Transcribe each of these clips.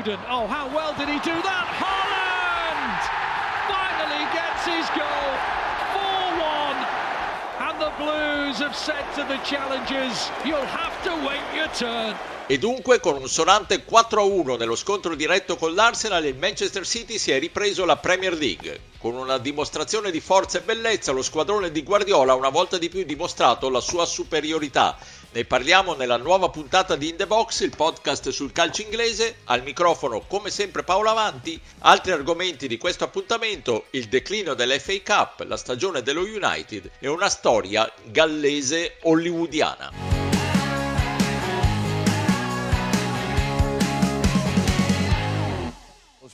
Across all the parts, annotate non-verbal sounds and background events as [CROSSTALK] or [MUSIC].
Foden. Oh, how well did he do that? Holland finally gets his goal. 4-1. And the Blues have said to the challengers, you'll have to wait your turn. E dunque con un sonante 4-1 nello scontro diretto con l'Arsenal il Manchester City si è ripreso la Premier League. Con una dimostrazione di forza e bellezza lo squadrone di Guardiola ha una volta di più dimostrato la sua superiorità. Ne parliamo nella nuova puntata di In The Box, il podcast sul calcio inglese. Al microfono come sempre Paolo Avanti. Altri argomenti di questo appuntamento, il declino dell'FA Cup, la stagione dello United e una storia gallese hollywoodiana.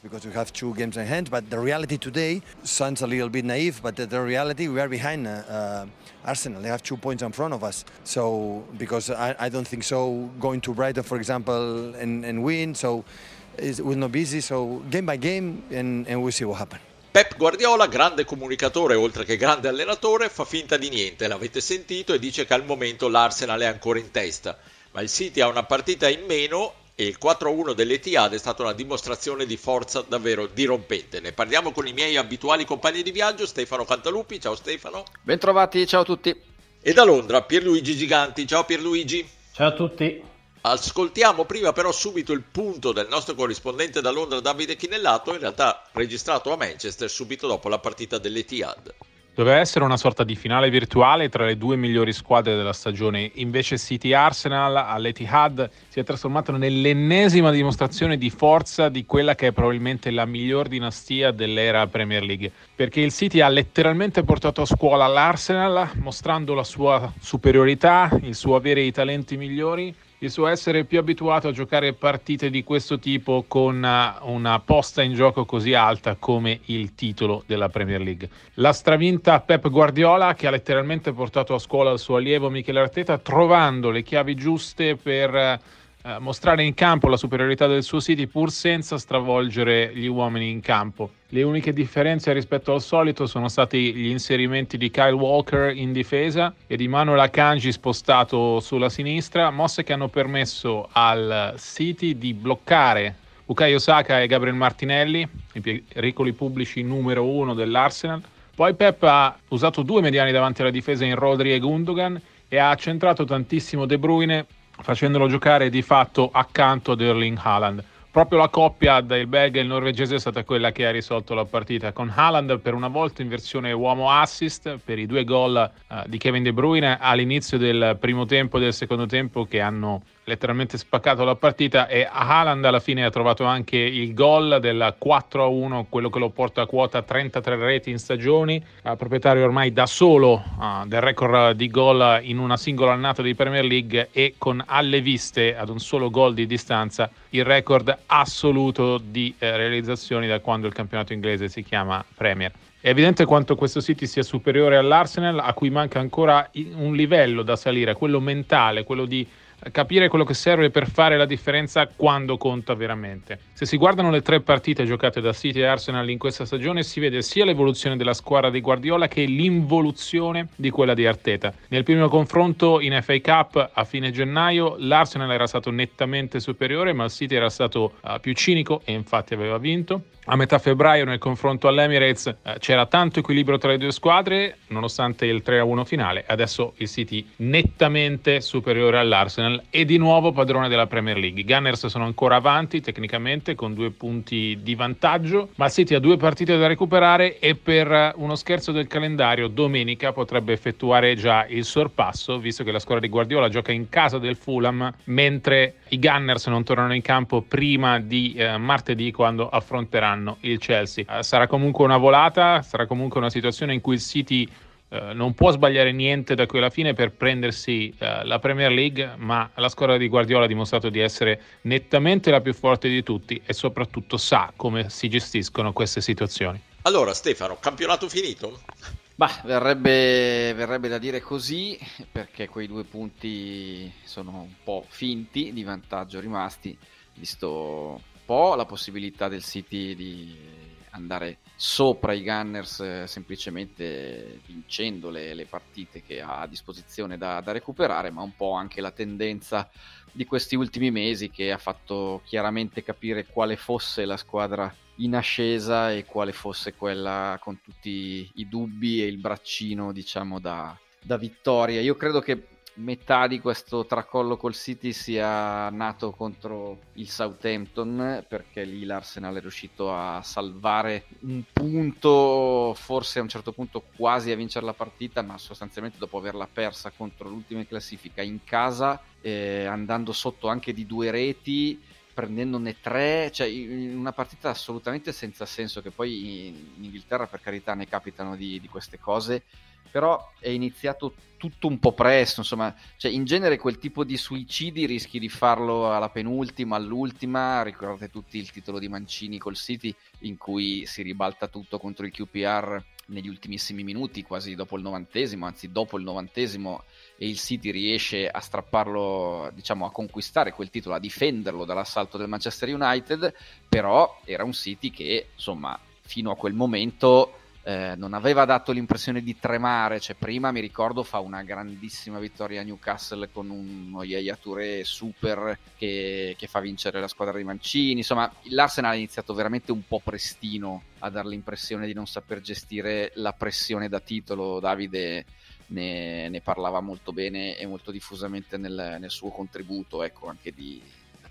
because we have two games in hand. But the reality today sounds a little bit naive, but the, the reality we are behind uh, Arsenal. They have two points in front of us. So because I, I don't think so going to Brighton, for example, and, and win. So it will not be easy. So game by game, and, and we'll see what happens. Pep Guardiola, grande comunicatore oltre che grande allenatore, fa finta di niente, l'avete sentito, e dice che al momento l'Arsenal è ancora in testa. Ma il City ha una partita in meno e il 4-1 dell'Etihad è stata una dimostrazione di forza davvero dirompente. Ne parliamo con i miei abituali compagni di viaggio, Stefano Cantalupi, ciao Stefano. Bentrovati, ciao a tutti. E da Londra Pierluigi Giganti, ciao Pierluigi. Ciao a tutti. Ascoltiamo prima però subito il punto del nostro corrispondente da Londra Davide Chinellato, in realtà registrato a Manchester subito dopo la partita dell'Etihad. Doveva essere una sorta di finale virtuale tra le due migliori squadre della stagione, invece City Arsenal all'Etihad si è trasformato nell'ennesima dimostrazione di forza di quella che è probabilmente la miglior dinastia dell'era Premier League, perché il City ha letteralmente portato a scuola l'Arsenal mostrando la sua superiorità, il suo avere i talenti migliori il suo essere più abituato a giocare partite di questo tipo con eh, una posta in gioco così alta come il titolo della Premier League. La stravinta Pep Guardiola che ha letteralmente portato a scuola il suo allievo Michele Arteta trovando le chiavi giuste per eh, mostrare in campo la superiorità del suo City pur senza stravolgere gli uomini in campo. Le uniche differenze rispetto al solito sono stati gli inserimenti di Kyle Walker in difesa e di Manuel Akanji spostato sulla sinistra, mosse che hanno permesso al City di bloccare Bukayo Saka e Gabriel Martinelli, i pericoli pubblici numero uno dell'Arsenal. Poi Pep ha usato due mediani davanti alla difesa in Rodri e Gundogan e ha centrato tantissimo De Bruyne facendolo giocare di fatto accanto ad Erling Haaland. Proprio la coppia del belga e il norvegese è stata quella che ha risolto la partita, con Haaland per una volta in versione uomo assist per i due gol uh, di Kevin De Bruyne all'inizio del primo tempo e del secondo tempo che hanno letteralmente spaccato la partita e Haaland alla fine ha trovato anche il gol del 4-1, quello che lo porta a quota 33 reti in stagioni, proprietario ormai da solo uh, del record di gol in una singola annata di Premier League e con alle viste ad un solo gol di distanza il record assoluto di eh, realizzazioni da quando il campionato inglese si chiama Premier. È evidente quanto questo City sia superiore all'Arsenal, a cui manca ancora un livello da salire, quello mentale, quello di capire quello che serve per fare la differenza quando conta veramente. Se si guardano le tre partite giocate da City e Arsenal in questa stagione si vede sia l'evoluzione della squadra di Guardiola che l'involuzione di quella di Arteta. Nel primo confronto in FA Cup a fine gennaio l'Arsenal era stato nettamente superiore ma il City era stato uh, più cinico e infatti aveva vinto. A metà febbraio nel confronto all'Emirates eh, c'era tanto equilibrio tra le due squadre nonostante il 3-1 finale, adesso il City nettamente superiore all'Arsenal e di nuovo padrone della Premier League. I Gunners sono ancora avanti tecnicamente con due punti di vantaggio, ma City ha due partite da recuperare e per uno scherzo del calendario domenica potrebbe effettuare già il sorpasso visto che la squadra di Guardiola gioca in casa del Fulham mentre i Gunners non tornano in campo prima di eh, martedì quando affronteranno il Chelsea. Uh, sarà comunque una volata, sarà comunque una situazione in cui il City uh, non può sbagliare niente da qui alla fine per prendersi uh, la Premier League, ma la squadra di Guardiola ha dimostrato di essere nettamente la più forte di tutti e soprattutto sa come si gestiscono queste situazioni. Allora Stefano, campionato finito? Bah, verrebbe, verrebbe, da dire così, perché quei due punti sono un po' finti di vantaggio rimasti, visto po' la possibilità del City di andare sopra i Gunners eh, semplicemente vincendo le, le, partite che ha a disposizione da, da, recuperare, ma un po' anche la tendenza di questi ultimi mesi che ha fatto chiaramente capire quale fosse la squadra in ascesa e quale fosse quella con tutti i dubbi e il braccino, diciamo, da, da vittoria. Io credo che metà di questo tracollo col City sia nato contro il Southampton perché lì l'Arsenal è riuscito a salvare un punto, forse a un certo punto quasi a vincere la partita, ma sostanzialmente dopo averla persa contro l'ultima in classifica in casa, eh, andando sotto anche di due reti prendendone tre, cioè una partita assolutamente senza senso, che poi in Inghilterra per carità ne capitano di, di queste cose, però è iniziato tutto un po' presto, insomma, cioè in genere quel tipo di suicidi rischi di farlo alla penultima, all'ultima, ricordate tutti il titolo di Mancini col City in cui si ribalta tutto contro il QPR negli ultimissimi minuti, quasi dopo il novantesimo, anzi dopo il novantesimo e il City riesce a strapparlo, diciamo a conquistare quel titolo, a difenderlo dall'assalto del Manchester United, però era un City che insomma fino a quel momento eh, non aveva dato l'impressione di tremare, cioè prima mi ricordo fa una grandissima vittoria a Newcastle con un Yaya Touré super che, che, fa vincere la squadra di Mancini, insomma l'Arsenal ha iniziato veramente un po' prestino a dare l'impressione di non saper gestire la pressione da titolo, Davide ne, ne parlava molto bene e molto diffusamente nel, nel suo contributo, ecco anche di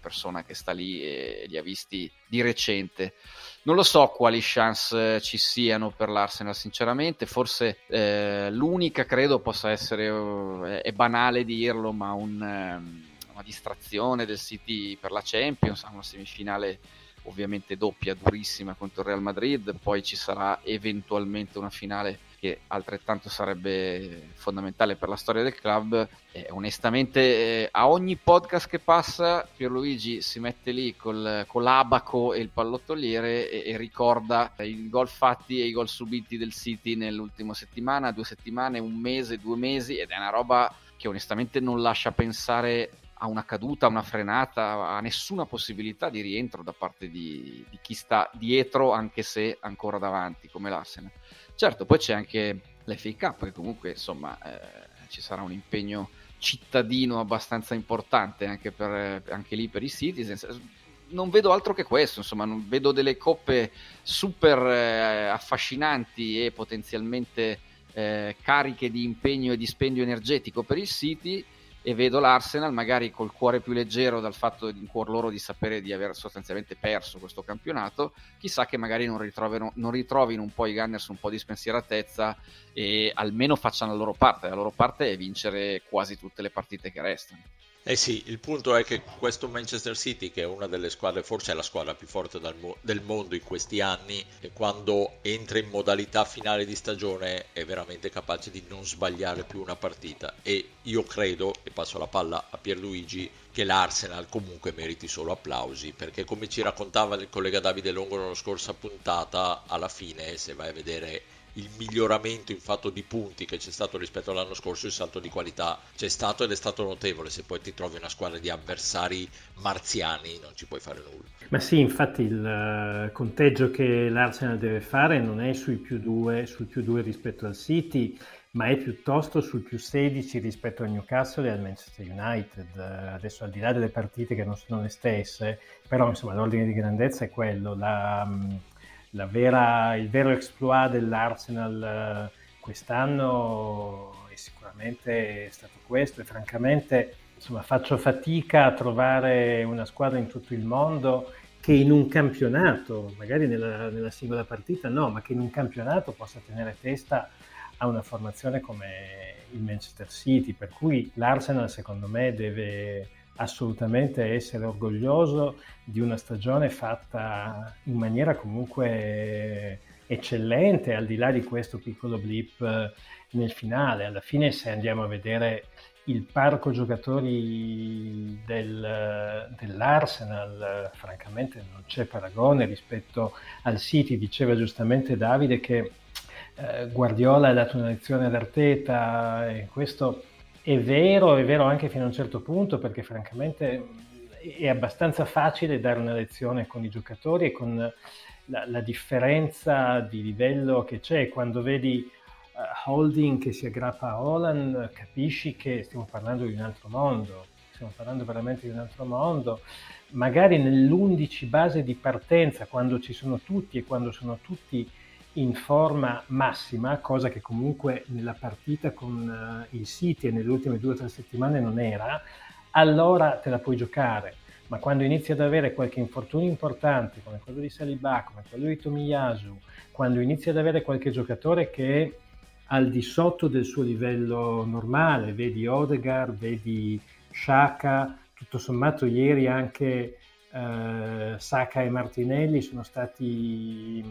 persona che sta lì e li ha visti di recente. Non lo so quali chance ci siano per l'Arsenal, sinceramente. Forse eh, l'unica credo possa essere, eh, è banale dirlo, ma un, eh, una distrazione del City per la Champions, una semifinale ovviamente doppia, durissima contro il Real Madrid. Poi ci sarà eventualmente una finale che altrettanto sarebbe fondamentale per la storia del club. Eh, onestamente, eh, a ogni podcast che passa, Pierluigi si mette lì col, con l'abaco e il pallottoliere e, e ricorda i gol fatti e i gol subiti del City nell'ultima settimana, due settimane, un mese, due mesi, ed è una roba che onestamente non lascia pensare a una caduta, a una frenata, a nessuna possibilità di rientro da parte di, di chi sta dietro, anche se ancora davanti, come l'Arsenal. Certo, poi c'è anche l'FA Cup, che comunque insomma eh, ci sarà un impegno cittadino abbastanza importante anche, per, anche lì per i Citizens. Non vedo altro che questo, insomma, non vedo delle coppe super eh, affascinanti e potenzialmente eh, cariche di impegno e dispendio energetico per il City e vedo l'Arsenal magari col cuore più leggero dal fatto in cuor loro di sapere di aver sostanzialmente perso questo campionato, chissà che magari non, non ritrovino un po' i Gunners un po' di spensieratezza e almeno facciano la loro parte, la loro parte è vincere quasi tutte le partite che restano. Eh sì, il punto è che questo Manchester City, che è una delle squadre, forse è la squadra più forte mo- del mondo in questi anni, e quando entra in modalità finale di stagione è veramente capace di non sbagliare più una partita. E io credo, e passo la palla a Pierluigi, che l'Arsenal comunque meriti solo applausi, perché come ci raccontava il collega Davide Longo nella scorsa puntata, alla fine, se vai a vedere il miglioramento in fatto di punti che c'è stato rispetto all'anno scorso, il salto di qualità c'è stato ed è stato notevole. Se poi ti trovi una squadra di avversari marziani non ci puoi fare nulla. Ma sì, infatti il eh, conteggio che l'Arsenal deve fare non è sui più 2, sul più 2 rispetto al City, ma è piuttosto sul più 16 rispetto al Newcastle e al Manchester United. Eh, adesso al di là delle partite che non sono le stesse, però insomma l'ordine di grandezza è quello. La, mm, vera, il vero exploit dell'Arsenal eh, quest'anno è sicuramente stato questo. E francamente insomma, faccio fatica a trovare una squadra in tutto il mondo che in un campionato, magari nella, nella singola partita no, ma che in un campionato possa tenere testa a una formazione come il Manchester City, per cui l'Arsenal secondo me deve assolutamente essere orgoglioso di una stagione fatta in maniera comunque eccellente, al di là di questo piccolo blip eh, nel finale. Alla fine, se andiamo a vedere il parco giocatori del, dell'Arsenal, francamente non c'è paragone rispetto al City. Diceva giustamente Davide che eh, Guardiola ha dato una lezione ad Arteta e questo è vero, è vero anche fino a un certo punto, perché francamente è abbastanza facile dare una lezione con i giocatori e con la, la differenza di livello che c'è quando vedi uh, Holding che si aggrappa a Holland, capisci che stiamo parlando di un altro mondo, stiamo parlando veramente di un altro mondo. Magari nell'11 base di partenza, quando ci sono tutti e quando sono tutti in forma massima, cosa che comunque nella partita con uh, il City e nelle ultime due o tre settimane non era, allora te la puoi giocare. Ma quando inizi ad avere qualche infortunio importante, come quello di Saliba, come quello di Tomiyasu, quando inizi ad avere qualche giocatore che è al di sotto del suo livello normale, vedi Odegaard, vedi Shaka, tutto sommato ieri anche eh, Saka e Martinelli sono stati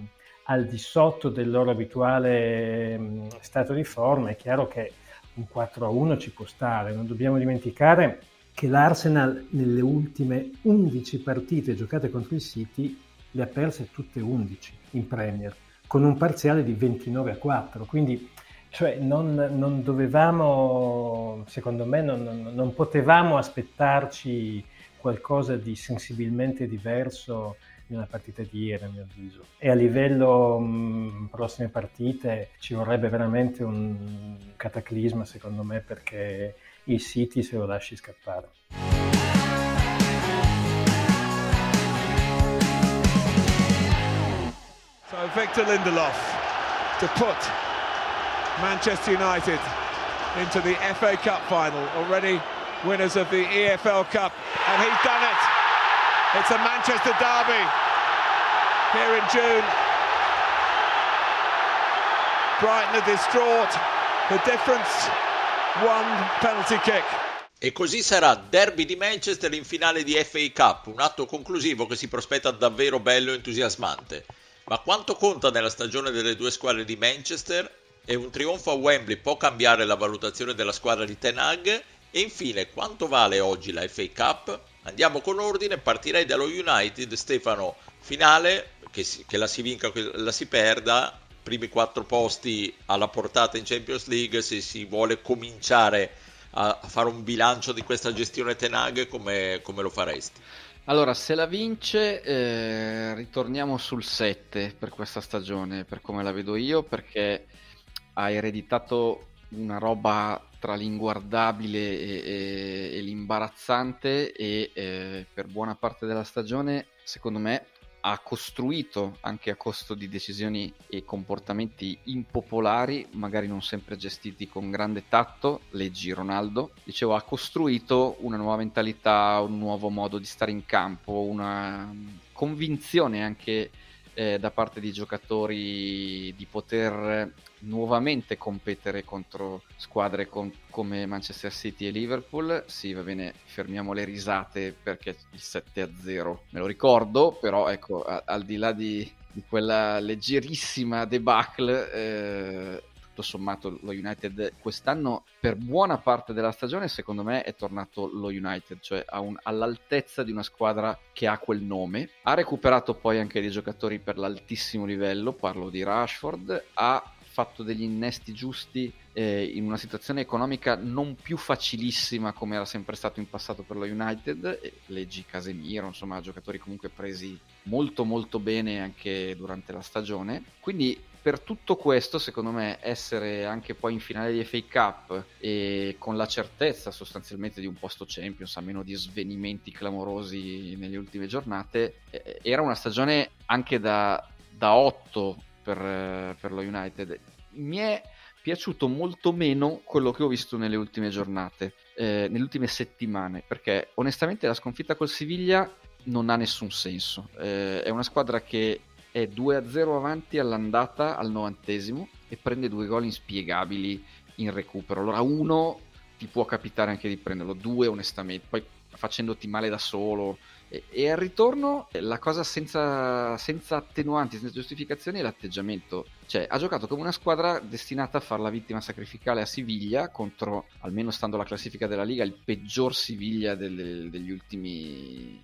al di sotto del loro abituale mh, stato di forma, è chiaro che un 4-1 ci può stare, non dobbiamo dimenticare che l'Arsenal nelle ultime 11 partite giocate contro il City le ha perse tutte 11 in Premier, con un parziale di 29 a 4, quindi cioè non, non dovevamo, secondo me, non, non, potevamo aspettarci qualcosa di sensibilmente diverso nella partita di ieri, a mio avviso. E a livello mh, prossime partite ci vorrebbe veramente un cataclisma, secondo me, perché il City se lo lasci scappare. So Victor Lindelof to put Manchester United into the FA Cup final, already winners of the EFL Cup, and he's done it. It's a Manchester derby here in June. Brighton are distraught. The difference one penalty kick. E così sarà Derby di Manchester in finale di FA Cup, un atto conclusivo che si prospetta davvero bello e entusiasmante. Ma quanto conta nella stagione delle due squadre di Manchester? E un trionfo a Wembley può cambiare la valutazione della squadra di Ten Hag? E infine, quanto vale oggi la FA Cup? Andiamo con ordine, partirei dallo United, Stefano, finale, che, si, che la si vinca, che la si perda, primi quattro posti alla portata in Champions League se si vuole cominciare a, fare un bilancio di questa gestione Tenag come, come lo faresti? Allora, se la vince, eh, ritorniamo sul 7 per questa stagione, per come la vedo io, perché ha ereditato una roba tra l'inguardabile e, e, e l'imbarazzante e eh, per buona parte della stagione, secondo me, ha costruito anche a costo di decisioni e comportamenti impopolari, magari non sempre gestiti con grande tatto, leggi Ronaldo, dicevo ha costruito una nuova mentalità, un nuovo modo di stare in campo, una convinzione anche eh, da parte di giocatori di poter nuovamente competere contro squadre con, come Manchester City e Liverpool. Sì, va bene, fermiamo le risate perché il 7-0 me lo ricordo, però ecco, a, al di là di, di quella leggerissima debacle, eh, tutto sommato lo United quest'anno per buona parte della stagione secondo me è tornato lo United, cioè un, all'altezza di una squadra che ha quel nome. Ha recuperato poi anche dei giocatori per l'altissimo livello, parlo di Rashford, ha fatto degli innesti giusti eh, in una situazione economica non più facilissima come era sempre stato in passato per lo United, leggi Casemiro, insomma giocatori comunque presi molto molto bene anche durante la stagione. Quindi per tutto questo, secondo me, essere anche poi in finale di FA Cup e con la certezza sostanzialmente di un posto Champions, a meno di svenimenti clamorosi nelle ultime giornate, era una stagione anche da, da 8 per, per lo United. Mi è piaciuto molto meno quello che ho visto nelle ultime giornate, eh, nelle ultime settimane, perché onestamente la sconfitta col Siviglia non ha nessun senso. Eh, è una squadra che è 2-0 avanti all'andata al novantesimo e prende due gol inspiegabili in recupero. Allora uno ti può capitare anche di prenderlo, due onestamente, poi facendoti male da solo, e, al ritorno la cosa senza, senza attenuanti, senza giustificazioni è l'atteggiamento. Cioè, ha giocato come una squadra destinata a fare la vittima sacrificale a Siviglia contro, almeno stando alla classifica della Liga, il peggior Siviglia del, degli ultimi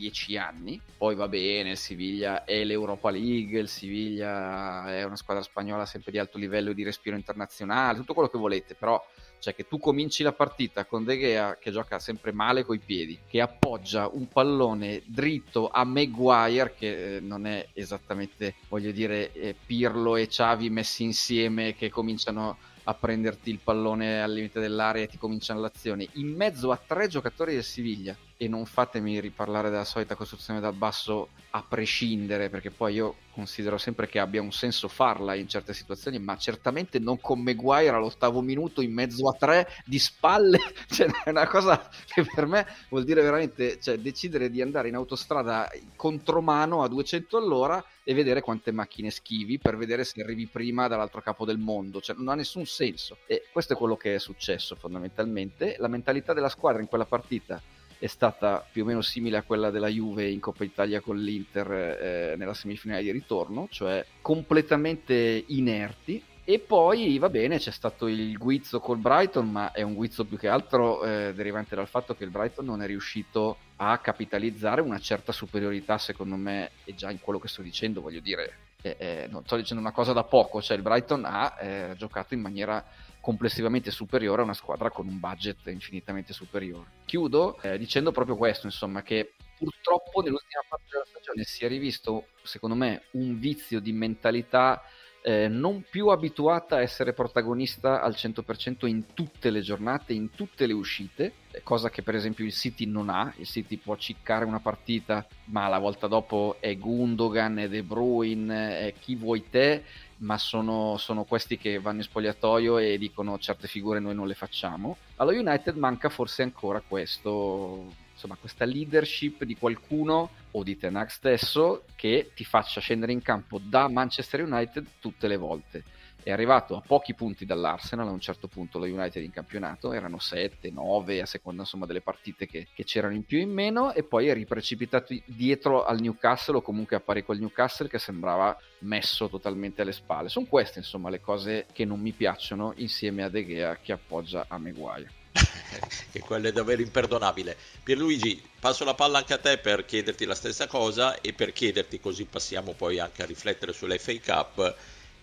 dieci anni. Poi va bene, il Siviglia è l'Europa League, il Siviglia è una squadra spagnola sempre di alto livello di respiro internazionale, tutto quello che volete, però cioè che tu cominci la partita con De Gea che gioca sempre male coi piedi, che appoggia un pallone dritto a Maguire che eh, non è esattamente, voglio dire, eh, Pirlo e Xavi messi insieme che cominciano a prenderti il pallone al limite dell'area e ti cominciano l'azione in mezzo a tre giocatori del Siviglia e non fatemi riparlare della solita costruzione dal basso a prescindere perché poi io considero sempre che abbia un senso farla in certe situazioni ma certamente non con Maguire all'ottavo minuto in mezzo a tre di spalle. [LAUGHS] Cioè è una cosa che per me vuol dire veramente cioè, decidere di andare in autostrada contromano a 200 all'ora e vedere quante macchine schivi per vedere se arrivi prima dall'altro capo del mondo. Cioè non ha nessun senso. E questo è quello che è successo fondamentalmente. La mentalità della squadra in quella partita è stata più o meno simile a quella della Juve in Coppa Italia con l'Inter eh, nella semifinale di ritorno, cioè completamente inerti. E poi va bene, c'è stato il guizzo col Brighton, ma è un guizzo più che altro eh, derivante dal fatto che il Brighton non è riuscito a capitalizzare una certa superiorità, secondo me, e già in quello che sto dicendo, voglio dire, eh, eh, non sto dicendo una cosa da poco, cioè il Brighton ha eh, giocato in maniera complessivamente superiore a una squadra con un budget infinitamente superiore. Chiudo eh, dicendo proprio questo, insomma, che purtroppo nell'ultima parte della stagione si è rivisto, secondo me, un vizio di mentalità eh, non più abituata a essere protagonista al 100% in tutte le giornate, in tutte le uscite, cosa che per esempio il City non ha, il City può ciccare una partita, ma la volta dopo è Gundogan, è De Bruyne, è chi vuoi te, ma sono, sono, questi che vanno in spogliatoio e dicono certe figure noi non le facciamo. Allo United manca forse ancora questo, insomma, questa leadership di qualcuno o di Tenag stesso che ti faccia scendere in campo da Manchester United tutte le volte è arrivato a pochi punti dall'Arsenal a un certo punto lo United in campionato, erano 7, 9 a seconda insomma delle partite che, che c'erano in più e in meno e poi è riprecipitato dietro al Newcastle o comunque a pari col Newcastle che sembrava messo totalmente alle spalle. Sono queste insomma le cose che non mi piacciono insieme a De Gea che appoggia a Maguire. [LAUGHS] che quello è davvero imperdonabile. Pierluigi, passo la palla anche a te per chiederti la stessa cosa e per chiederti, così passiamo poi anche a riflettere sulla FA Cup,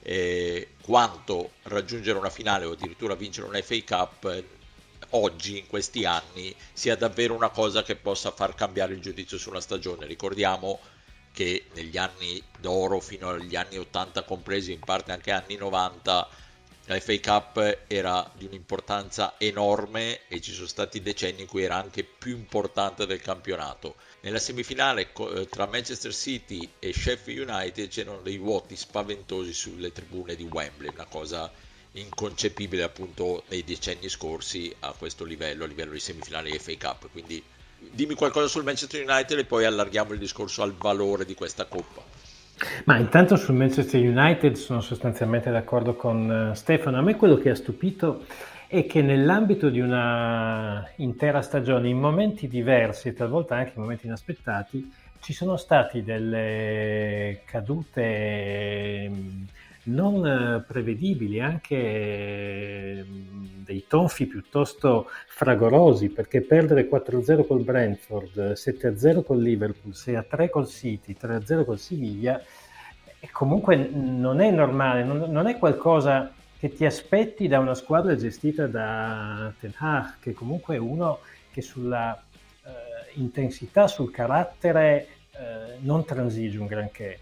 eh, quanto raggiungere una finale o addirittura vincere un FA Cup eh, oggi, in questi anni, sia davvero una cosa che possa far cambiare il giudizio su una stagione. Ricordiamo che negli anni d'oro fino agli anni 80 compresi, in parte anche anni 90, la FA Cup era di un'importanza enorme e ci sono stati decenni in cui era anche più importante del campionato. Nella semifinale eh, tra Manchester City e Sheffield United c'erano dei vuoti spaventosi sulle tribune di Wembley, una cosa inconcepibile appunto nei decenni scorsi a questo livello, a livello di semifinale di FA Cup. Quindi dimmi qualcosa sul Manchester United e poi allarghiamo il discorso al valore di questa coppa. Ma intanto sul Manchester United sono sostanzialmente d'accordo con eh, Stefano. A me quello che ha stupito è che nell'ambito di una intera stagione, in momenti diversi e talvolta anche in momenti inaspettati, ci sono stati delle cadute mm, non prevedibili, anche mm, dei tonfi piuttosto fragorosi, perché perdere 4-0 col Brentford, 7-0 col Liverpool, 6-3 col City, 3-0 col Siviglia, comunque non è normale, non, non è qualcosa che ti aspetti da una squadra gestita da Ten Hag, che comunque è uno che sulla eh, intensità, sul carattere eh, non transige un granché.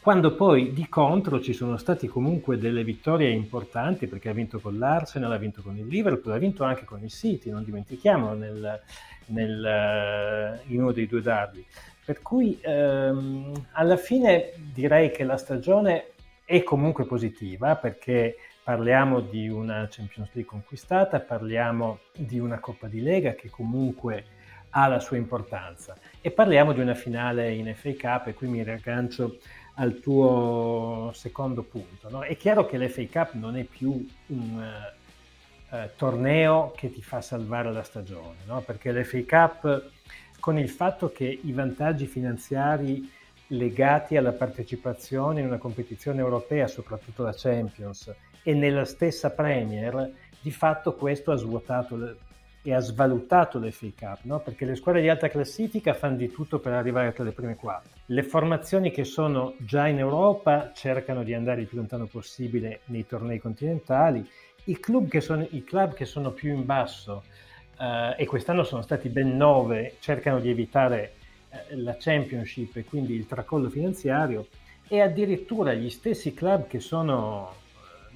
Quando poi di contro ci sono stati comunque delle vittorie importanti, perché ha vinto con l'Arsenal, ha vinto con il Liverpool, ha vinto anche con il City, non dimentichiamo, nel, nel, eh, in uno dei due dardi. Per cui ehm, alla fine direi che la stagione è comunque positiva perché parliamo di una Champions League conquistata, parliamo di una Coppa di Lega che comunque ha la sua importanza e parliamo di una finale in FA Cup e qui mi riaggancio al tuo secondo punto. No? È chiaro che l'FA Cup non è più un uh, torneo che ti fa salvare la stagione, no? perché l'FA Cup con il fatto che i vantaggi finanziari legati alla partecipazione in una competizione europea, soprattutto la Champions, e nella stessa Premier, di fatto questo ha svuotato e ha svalutato l'FA Cup, no? perché le squadre di alta classifica fanno di tutto per arrivare tra le prime quattro. Le formazioni che sono già in Europa cercano di andare il più lontano possibile nei tornei continentali I club che sono, club che sono più in basso, eh, e quest'anno sono stati ben nove, cercano di evitare eh, la Championship e quindi il tracollo finanziario, e addirittura gli stessi club che sono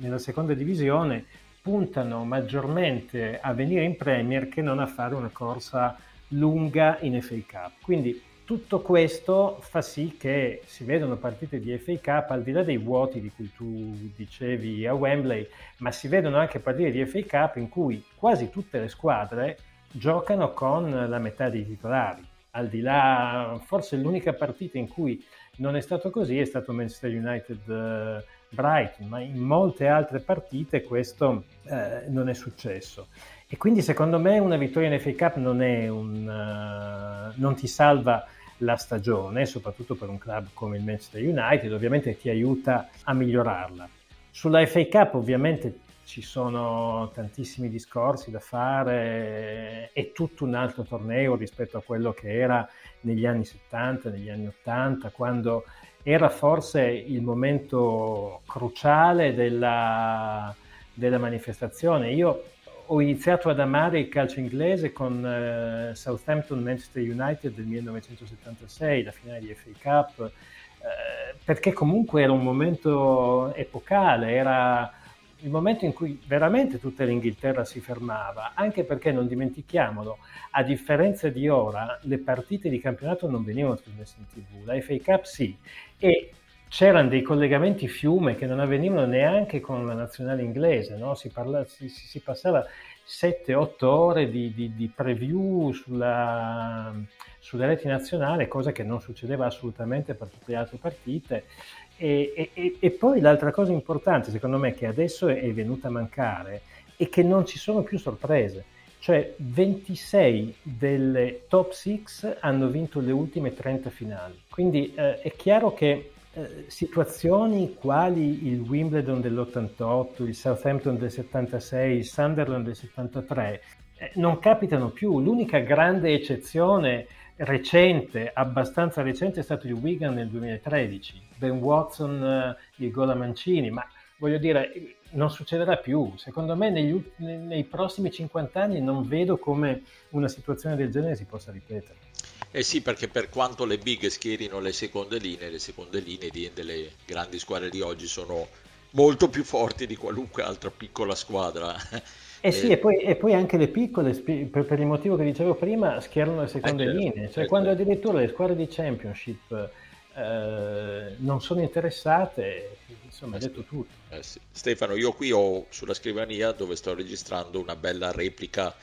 nella seconda divisione puntano maggiormente a venire in Premier che non a fare una corsa lunga in FA Cup. Quindi tutto questo fa sì che si vedano partite di FA Cup al di là dei vuoti di cui tu dicevi a Wembley, ma si vedono anche partite di FA Cup in cui quasi tutte le squadre giocano con la metà dei titolari. Al di là, forse l'unica partita in cui non è stato così è stato Manchester United uh, Brighton, ma in molte altre partite questo uh, non è successo. E quindi secondo me una vittoria in FA Cup non, un, uh, non ti salva la stagione, soprattutto per un club come il Manchester United, ovviamente ti aiuta a migliorarla. Sulla FA Cup ovviamente ci sono tantissimi discorsi da fare, è tutto un altro torneo rispetto a quello che era negli anni 70, negli anni 80, quando era forse il momento cruciale della, della manifestazione. Io ho iniziato ad amare il calcio inglese con uh, Southampton Manchester United del 1976, la finale di FA Cup, uh, perché comunque era un momento epocale, era il momento in cui veramente tutta l'Inghilterra si fermava, anche perché non dimentichiamolo, a differenza di ora, le partite di campionato non venivano trasmesse in tv, la FA Cup sì, e c'erano dei collegamenti fiume che non avvenivano neanche con la nazionale inglese, no? si, parla, si, si, passava 7-8 ore di, di, di preview sulla, sulle reti nazionali, cosa che non succedeva assolutamente per tutte le altre partite. E, e, e, poi l'altra cosa importante, secondo me, che adesso è venuta a mancare, è che non ci sono più sorprese. Cioè 26 delle top 6 hanno vinto le ultime 30 finali. Quindi eh, è chiaro che eh, situazioni quali il Wimbledon dell'88, il Southampton del 76, il Sunderland del 73 eh, non capitano più. L'unica grande eccezione recente, abbastanza recente, è stato il Wigan nel 2013. Ben Watson, eh, il gol a Mancini, ma voglio dire, non succederà più. Secondo me negli, nei prossimi 50 anni non vedo come una situazione del genere si possa ripetere. Eh sì, perché per quanto le big schierino le seconde linee, le seconde linee delle grandi squadre di oggi sono molto più forti di qualunque altra piccola squadra. Eh sì, e poi, e poi anche le piccole, per, per, il motivo che dicevo prima, schierano le seconde eh certo, linee. Cioè, eh quando certo. addirittura le squadre di Championship eh, non sono interessate, insomma, hai detto tutto. Eh sì. Stefano, io qui ho sulla scrivania dove sto registrando una bella replica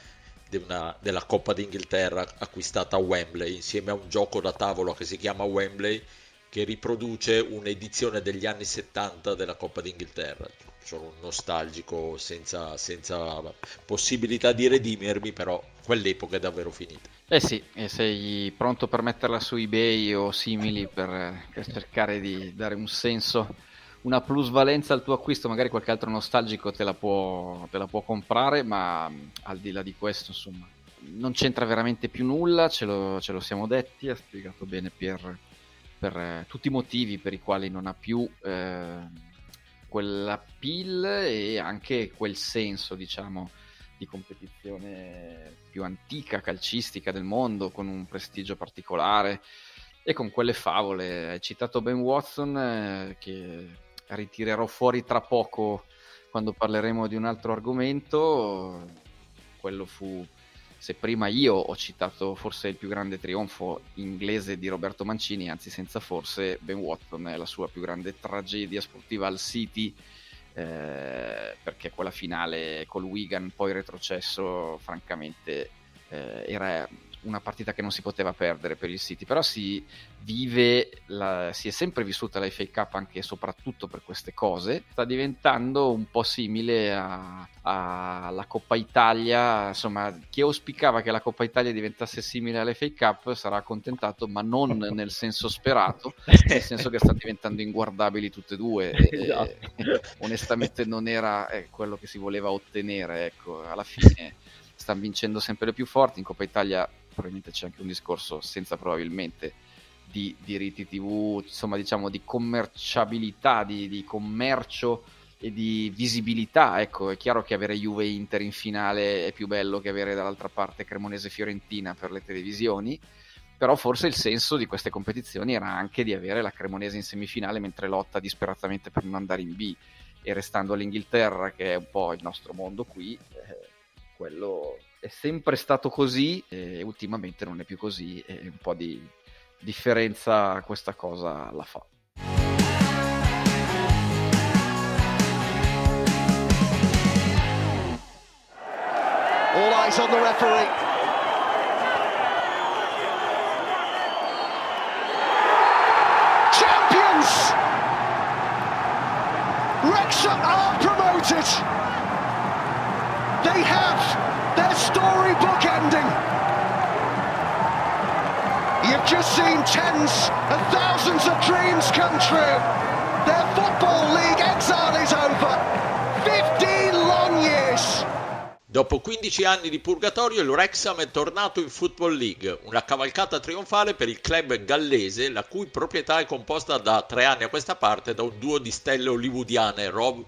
una, della Coppa d'Inghilterra acquistata a Wembley insieme a un gioco da tavolo che si chiama Wembley che riproduce un'edizione degli anni 70 della Coppa d'Inghilterra. Sono nostalgico senza, senza possibilità di redimermi, però quell'epoca è davvero finita. Eh sì, e sei pronto per metterla su eBay o simili per, per cercare di dare un senso una plusvalenza al tuo acquisto, magari qualche altro nostalgico te la può, te la può comprare, ma al di là di questo, insomma, non c'entra veramente più nulla, ce lo, ce lo siamo detti, ha spiegato bene per, per eh, tutti i motivi per i quali non ha più eh, quella pill e anche quel senso, diciamo, di competizione più antica, calcistica del mondo, con un prestigio particolare e con quelle favole. Hai citato Ben Watson eh, che ritirerò fuori tra poco quando parleremo di un altro argomento. Quello fu, se prima io ho citato forse il più grande trionfo inglese di Roberto Mancini, anzi senza forse, Ben Watson è la sua più grande tragedia sportiva al City. Eh, perché quella finale col Wigan poi retrocesso francamente eh, era una partita che non si poteva perdere per il City, però si vive, la, si è sempre vissuta la FA Cup anche e soprattutto per queste cose, sta diventando un po' simile alla Coppa Italia, insomma chi auspicava che la Coppa Italia diventasse simile alla FA Cup sarà accontentato, ma non [LAUGHS] nel senso sperato, nel senso che sta diventando inguardabili tutte e due, e, [LAUGHS] esatto. e, onestamente non era eh, quello che si voleva ottenere, ecco, alla fine stanno vincendo sempre le più forti, in Coppa Italia probabilmente c'è anche un discorso senza probabilmente di diritti TV, insomma diciamo di commerciabilità, di, di commercio e di visibilità. Ecco, è chiaro che avere Juve Inter in finale è più bello che avere dall'altra parte Cremonese Fiorentina per le televisioni. Però forse il senso di queste competizioni era anche di avere la Cremonese in semifinale mentre lotta disperatamente per non andare in B e restando all'Inghilterra, che è un po' il nostro mondo qui, eh, quello è sempre stato così e ultimamente non è più così e un po' di differenza questa cosa la fa. All eyes on the referee. Champions! Wrexham are promoted. They have their storybook ending. You've just seen tens of thousands of dreams come true. Their Football League exile is over. 15 long years. Dopo 15 anni di purgatorio il Wrexham è tornato in Football League, una cavalcata trionfale per il club gallese la cui proprietà è composta da tre anni a questa parte da un duo di stelle hollywoodiane Rob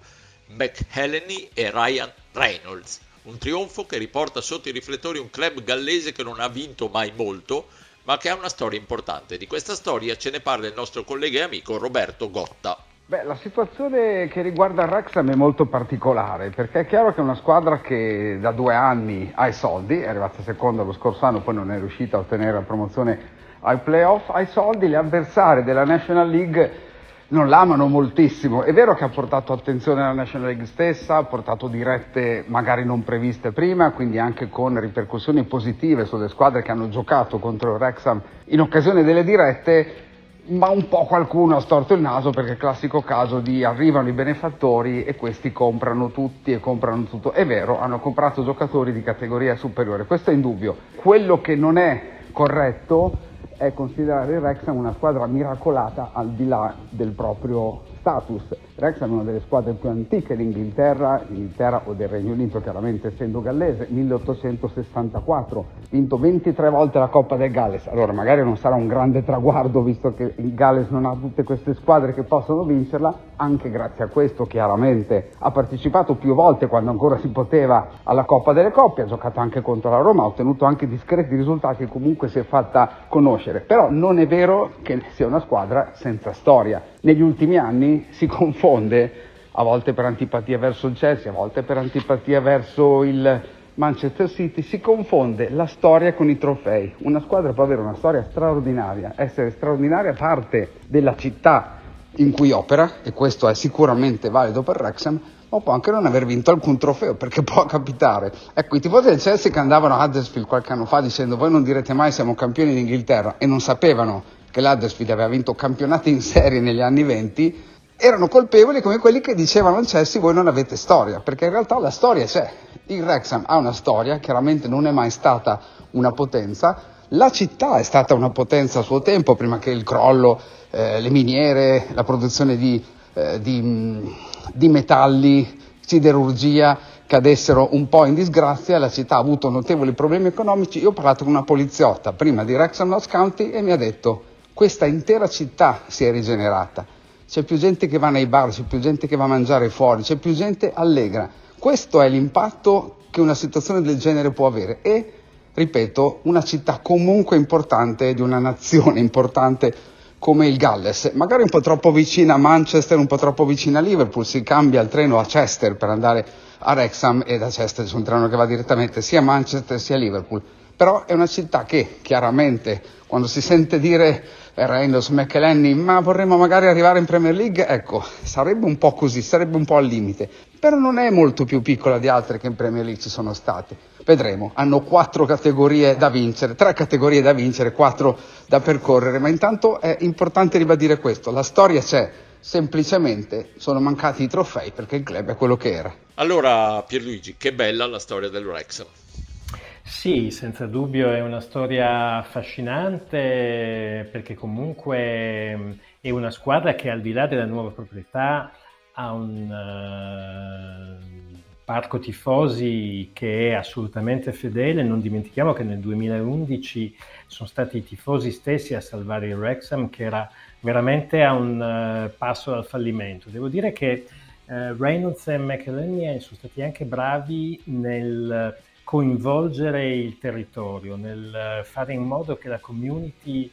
McHeleny e Ryan Reynolds. Un trionfo che riporta sotto i riflettori un club gallese che non ha vinto mai molto, ma che ha una storia importante. Di questa storia ce ne parla il nostro collega e amico Roberto Gotta. Beh, la situazione che riguarda il Wrexham è molto particolare perché è chiaro che è una squadra che da due anni ha i soldi, è arrivata seconda lo scorso anno, poi non è riuscita a ottenere la promozione ai playoff, ha i soldi, gli avversari della National League non l'amano moltissimo. È vero che ha portato attenzione alla National League stessa, ha portato dirette magari non previste prima, quindi anche con ripercussioni positive sulle squadre che hanno giocato contro il Wrexham in occasione delle dirette ma un po' qualcuno ha storto il naso perché è il classico caso di arrivano i benefattori e questi comprano tutti e comprano tutto. È vero, hanno comprato giocatori di categoria superiore, questo è indubbio. Quello che non è corretto è considerare il Wrexham una squadra miracolata al di là del proprio status. Wrexham è una delle squadre più antiche d'Inghilterra, Inghilterra o del Regno Unito chiaramente essendo gallese, 1864, vinto 23 volte la Coppa del Galles, allora magari non sarà un grande traguardo visto che il Galles non ha tutte queste squadre che possono vincerla, anche grazie a questo chiaramente ha partecipato più volte quando ancora si poteva alla Coppa delle Coppie, ha giocato anche contro la Roma, ha ottenuto anche discreti risultati e comunque si è fatta conoscere, però non è vero che sia una squadra senza storia. Negli ultimi anni si [LAUGHS] confonde a volte per antipatia verso il Chelsea, a volte per antipatia verso il Manchester City, si confonde la storia con i trofei. Una squadra può avere una storia straordinaria, essere straordinaria parte della città in cui opera, e questo è sicuramente valido per Wrexham, ma può anche non aver vinto alcun trofeo, perché [LAUGHS] può capitare. Ecco, i tifosi del Chelsea che andavano a Huddersfield qualche anno fa dicendo voi non direte mai siamo campioni d'Inghilterra e non sapevano che l'Huddersfield aveva vinto campionati in serie negli anni 20, erano colpevoli come quelli che dicevano al Chelsea voi non avete storia, perché in realtà la storia c'è. Il Wrexham ha una storia, chiaramente non è mai stata una potenza, la città è stata una potenza a suo tempo, prima che il crollo, eh, le miniere, la produzione di, eh, di, di metalli, siderurgia cadessero un po' in disgrazia, la città ha avuto notevoli problemi economici. Io ho parlato con una poliziotta prima di Wrexham North County e mi ha detto questa intera città si è rigenerata. C'è più gente che va nei bar, c'è più gente che va a mangiare fuori, c'è più gente allegra. Questo è l'impatto che una situazione del genere può avere e, ripeto, una città comunque importante di una nazione importante come il Galles, magari un po' troppo vicina a Manchester, un po' troppo vicina a Liverpool, si cambia il treno a Chester per andare a Wrexham e da Chester c'è un treno che va direttamente sia a Manchester sia a Liverpool. Però è una città che chiaramente quando si sente dire Reynolds, McElhenney, ma vorremmo magari arrivare in Premier League, ecco, sarebbe un po' così, sarebbe un po' al limite. Però non è molto più piccola di altre che in Premier League ci sono state. Vedremo, hanno quattro categorie da vincere, tre categorie da vincere, quattro da percorrere, ma intanto è importante ribadire questo, la storia c'è, semplicemente sono mancati i trofei perché il club è quello che era. Allora Pierluigi, che bella la storia del. Sì, senza dubbio è una storia affascinante perché comunque è una squadra che al di là della nuova proprietà ha un uh, parco tifosi che è assolutamente fedele. Non dimentichiamo che nel 2011 sono stati i tifosi stessi a salvare il Wrexham che era veramente a un uh, passo dal fallimento. Devo dire che eh, Reynolds e McElhenney sono stati anche bravi nel coinvolgere il territorio, nel fare in modo che la community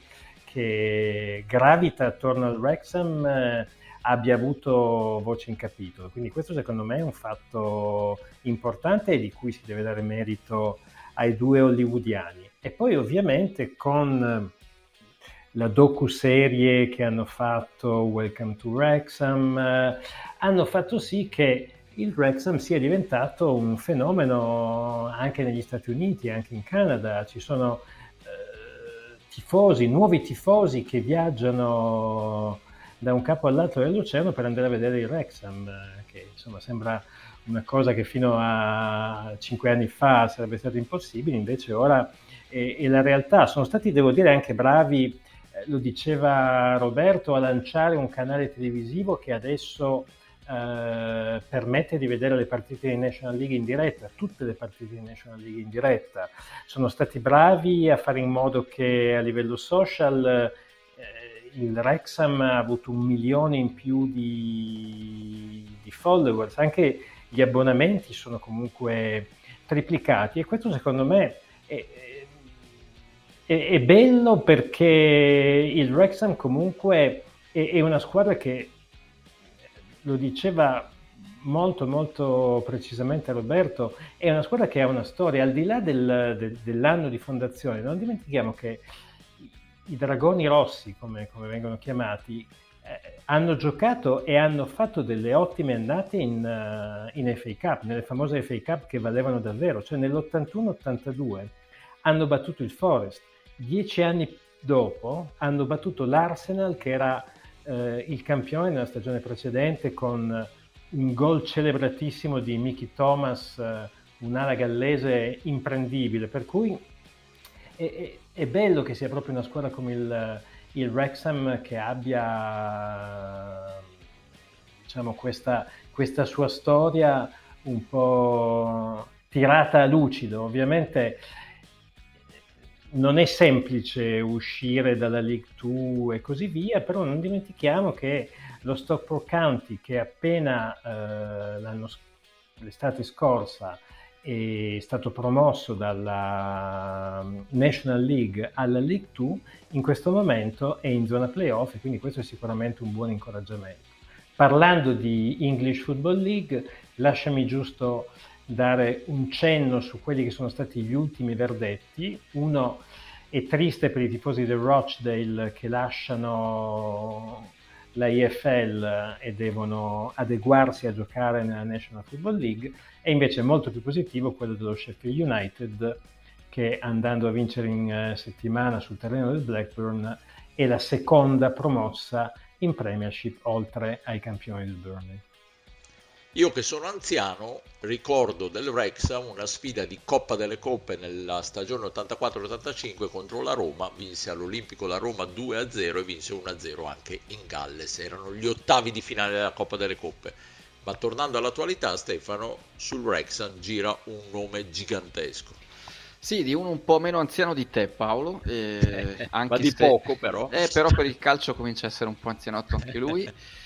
che gravita attorno al Wrexham eh, abbia avuto voce in capitolo. Quindi questo secondo me è un fatto importante e di cui si deve dare merito ai due hollywoodiani. E poi ovviamente con la docu-serie che hanno fatto Welcome to Wrexham, eh, hanno fatto sì che il Wrexham sia diventato un fenomeno anche negli Stati Uniti, anche in Canada. Ci sono eh, tifosi, nuovi tifosi che viaggiano da un capo all'altro dell'oceano per andare a vedere il Wrexham, eh, che insomma sembra una cosa che fino a cinque anni fa sarebbe stato impossibile, invece ora è, è la realtà. Sono stati, devo dire, anche bravi, eh, lo diceva Roberto, a lanciare un canale televisivo che adesso eh, permette di vedere le partite di National League in diretta, tutte le partite di National League in diretta. Sono stati bravi a fare in modo che a livello social il Wrexham ha avuto un milione in più di, di followers, anche gli abbonamenti sono comunque triplicati e questo secondo me è, è, è bello perché il Wrexham comunque è, è, una squadra che lo diceva molto molto precisamente Roberto, è una squadra che ha una storia al di là del, del, dell'anno di fondazione, non dimentichiamo che i dragoni rossi, come, come vengono chiamati, eh, hanno giocato e hanno fatto delle ottime annate in, uh, in, FA Cup, nelle famose FA Cup che valevano davvero, cioè nell'81-82 hanno battuto il Forest, dieci anni dopo hanno battuto l'Arsenal che era uh, il campione nella stagione precedente con un gol celebratissimo di Mickey Thomas, uh, un'ala gallese imprendibile, per cui è, è, bello che sia proprio una squadra come il, il Wrexham che abbia diciamo, questa, questa sua storia un po' tirata a lucido. Ovviamente non è semplice uscire dalla League 2 e così via, però non dimentichiamo che lo Stockport County, che appena eh, l'estate scorsa è stato promosso dalla um, National League alla League 2, in questo momento è in zona playoff e quindi questo è sicuramente un buon incoraggiamento. Parlando di English Football League, lasciami giusto dare un cenno su quelli che sono stati gli ultimi verdetti. Uno è triste per i tifosi del Rochdale che lasciano la IFL e devono adeguarsi a giocare nella National Football League, e invece molto più positivo quello dello Sheffield United che andando a vincere in eh, settimana sul terreno del Blackburn è la seconda promossa in Premiership oltre ai campioni del Burnley. Io che sono anziano ricordo del Wrexham una sfida di Coppa delle Coppe nella stagione 84-85 contro la Roma, vinse all'Olimpico la Roma 2-0 e vinse 1-0 anche in Galles, erano gli ottavi di finale della Coppa delle Coppe. Ma tornando all'attualità, Stefano, sul Wrexham gira un nome gigantesco. Sì, di uno un po' meno anziano di te, Paolo. Eh, [LAUGHS] ma di se... poco, però. Eh, però per il calcio comincia a essere un po' anzianotto anche lui. [LAUGHS]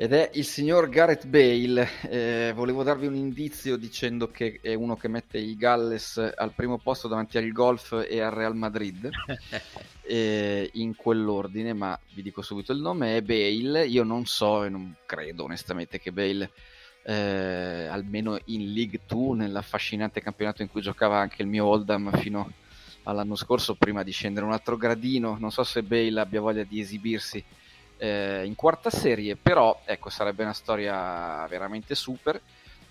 ed è il signor Gareth Bale. Eh, volevo darvi un indizio dicendo che è uno che mette i Galles al primo posto davanti al Golf e al Real Madrid, [LAUGHS] eh, in quell'ordine, ma vi dico subito il nome, è Bale. Io non so e non credo onestamente che Bale, eh, almeno in League 2, nell'affascinante campionato in cui giocava anche il mio Oldham fino all'anno scorso, prima di scendere un altro gradino, non so se Bale abbia voglia di esibirsi eh, in quarta serie, però ecco sarebbe una storia veramente super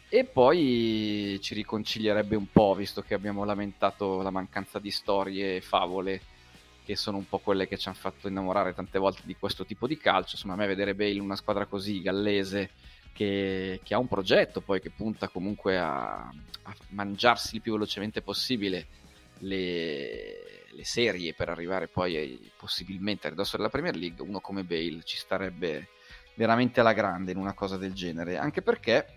e poi ci riconcilierebbe un po' visto che abbiamo lamentato la mancanza di storie e favole che sono un po' quelle che ci hanno fatto innamorare tante volte di questo tipo di calcio. Insomma, a me vedere Bale una squadra così gallese che, che ha un progetto poi che punta comunque a, a mangiarsi il più velocemente possibile le, le serie per arrivare poi ai, possibilmente a ridosso della Premier League, uno come Bale ci starebbe veramente alla grande in una cosa del genere, anche perché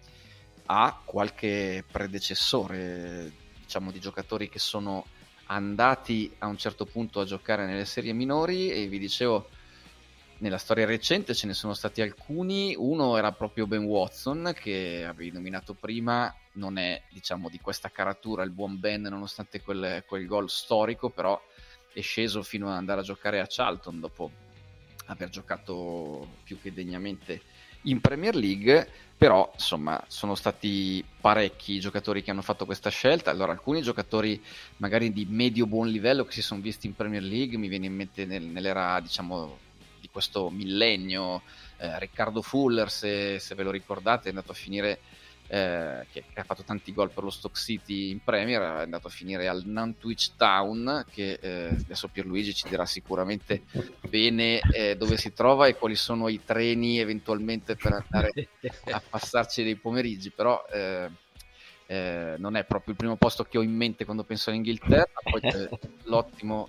ha qualche predecessore, diciamo, di giocatori che sono andati a un certo punto a giocare nelle serie minori e vi dicevo nella storia recente ce ne sono stati alcuni, uno era proprio Ben Watson che avevi nominato prima, non è diciamo di questa caratura il buon Ben nonostante quel, quel gol storico, però è sceso fino ad andare a giocare a Charlton dopo aver giocato più che degnamente in Premier League, però insomma sono stati parecchi i giocatori che hanno fatto questa scelta, allora alcuni giocatori magari di medio buon livello che si sono visti in Premier League, mi viene in mente nel, nell'era diciamo di questo millennio, eh, Riccardo Fuller se, se, ve lo ricordate è andato a finire eh, che, ha fatto tanti gol per lo Stock City in Premier, è andato a finire al Nantwich Town, che eh, adesso Pierluigi ci dirà sicuramente bene eh, dove si trova e quali sono i treni eventualmente per andare a passarci dei pomeriggi, però eh, eh, non è proprio il primo posto che ho in mente quando penso all'Inghilterra, poi c'è l'ottimo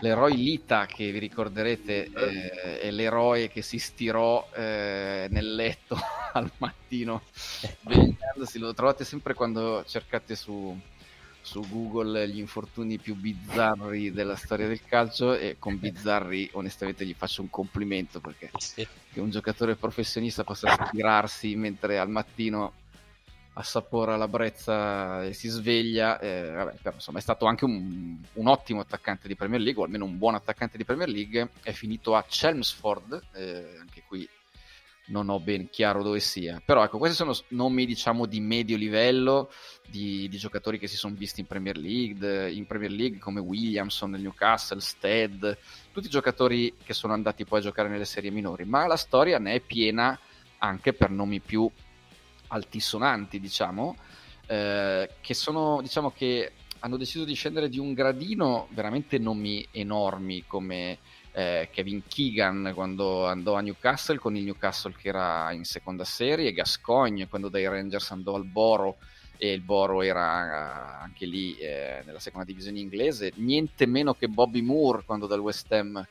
l'eroe Lita che vi ricorderete eh, è l'eroe che si stirò eh, nel letto [LAUGHS] al mattino. [LAUGHS] Svegliandosi lo trovate sempre quando cercate su, su, Google gli infortuni più bizzarri della storia del calcio e con bizzarri onestamente gli faccio un complimento perché che un giocatore professionista possa stirarsi mentre al mattino assapora la brezza e si sveglia. Eh, vabbè, però, insomma, è stato anche un, un, ottimo attaccante di Premier League, o almeno un buon attaccante di Premier League. È finito a Chelmsford, eh, anche qui non ho ben chiaro dove sia. Però ecco, questi sono nomi diciamo di medio livello di, di giocatori che si sono visti in Premier League, in Premier League come Williamson Newcastle, Stead, tutti giocatori che sono andati poi a giocare nelle serie minori. Ma la storia ne è piena anche per nomi più altisonanti, diciamo, eh, che sono, diciamo che hanno deciso di scendere di un gradino veramente nomi enormi come eh, Kevin Keegan quando andò a Newcastle con il Newcastle che era in seconda serie, Gascogne quando dai Rangers andò al Boro e il Boro era anche lì eh, nella seconda divisione inglese, niente meno che Bobby Moore quando dal West Ham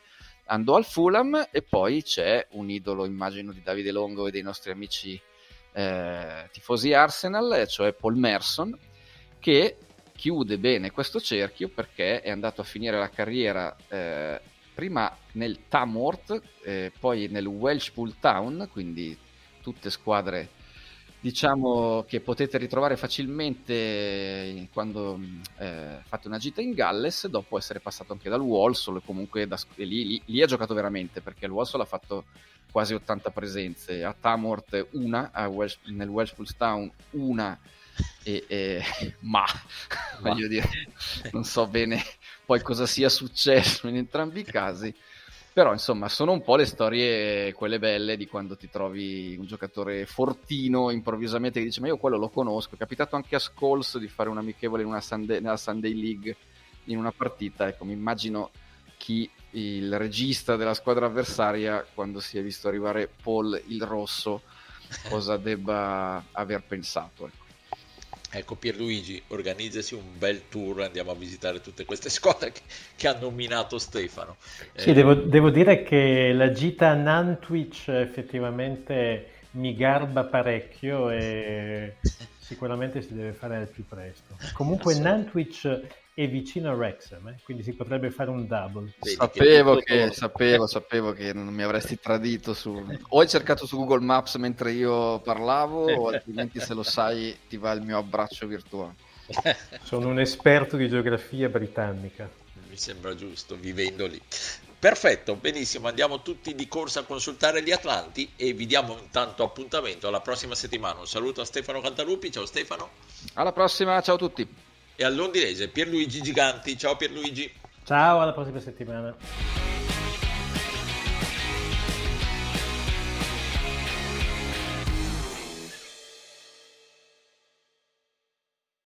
andò al Fulham e poi c'è un idolo immagino di Davide Longo e dei nostri amici eh, tifosi Arsenal, cioè Paul Merson, che chiude bene questo cerchio perché è andato a finire la carriera eh, prima nel Tamworth, eh, poi nel Welshpool Town, quindi tutte squadre diciamo che potete ritrovare facilmente quando eh, fate una gita in Galles dopo essere passato anche dal Walsall comunque da, lì, lì, lì, ha giocato veramente perché il Walsall ha fatto quasi 80 presenze, a Tamworth una, a Welsh, nel Welshpool Town una, e, e, [LAUGHS] ma, ma voglio dire, non so bene poi cosa sia successo in entrambi i casi. Però insomma sono un po' le storie, quelle belle, di quando ti trovi un giocatore fortino improvvisamente che dice ma io quello lo conosco. È capitato anche a Scholes di fare un amichevole Sunday, nella Sunday League in una partita. Ecco, mi immagino chi il regista della squadra avversaria quando si è visto arrivare Paul il Rosso cosa debba aver pensato ecco. Ecco Pierluigi, organizzasi un bel tour, andiamo a visitare tutte queste [LAUGHS] squadre che, che ha nominato Stefano. Sì, eh... devo, devo, dire che la gita Nantwich effettivamente mi garba parecchio e [LAUGHS] sicuramente si deve fare al più presto. Comunque Nantwich è vicino a Wrexham, eh? quindi si potrebbe fare un double. Sapevo che, sapevo, sapevo che non mi avresti tradito su... [LAUGHS] O hai cercato su Google Maps mentre io parlavo, o altrimenti se lo sai ti va il mio abbraccio virtuale. [LAUGHS] Sono un esperto di geografia britannica. Mi sembra giusto, vivendo lì. Perfetto, benissimo, andiamo tutti di corsa a consultare gli Atlanti e vi diamo intanto appuntamento alla prossima settimana. Un saluto a Stefano Cantalupi, ciao Stefano. Alla prossima, ciao a tutti e al londinese Pierluigi Giganti. Ciao Pierluigi. Ciao, alla prossima settimana.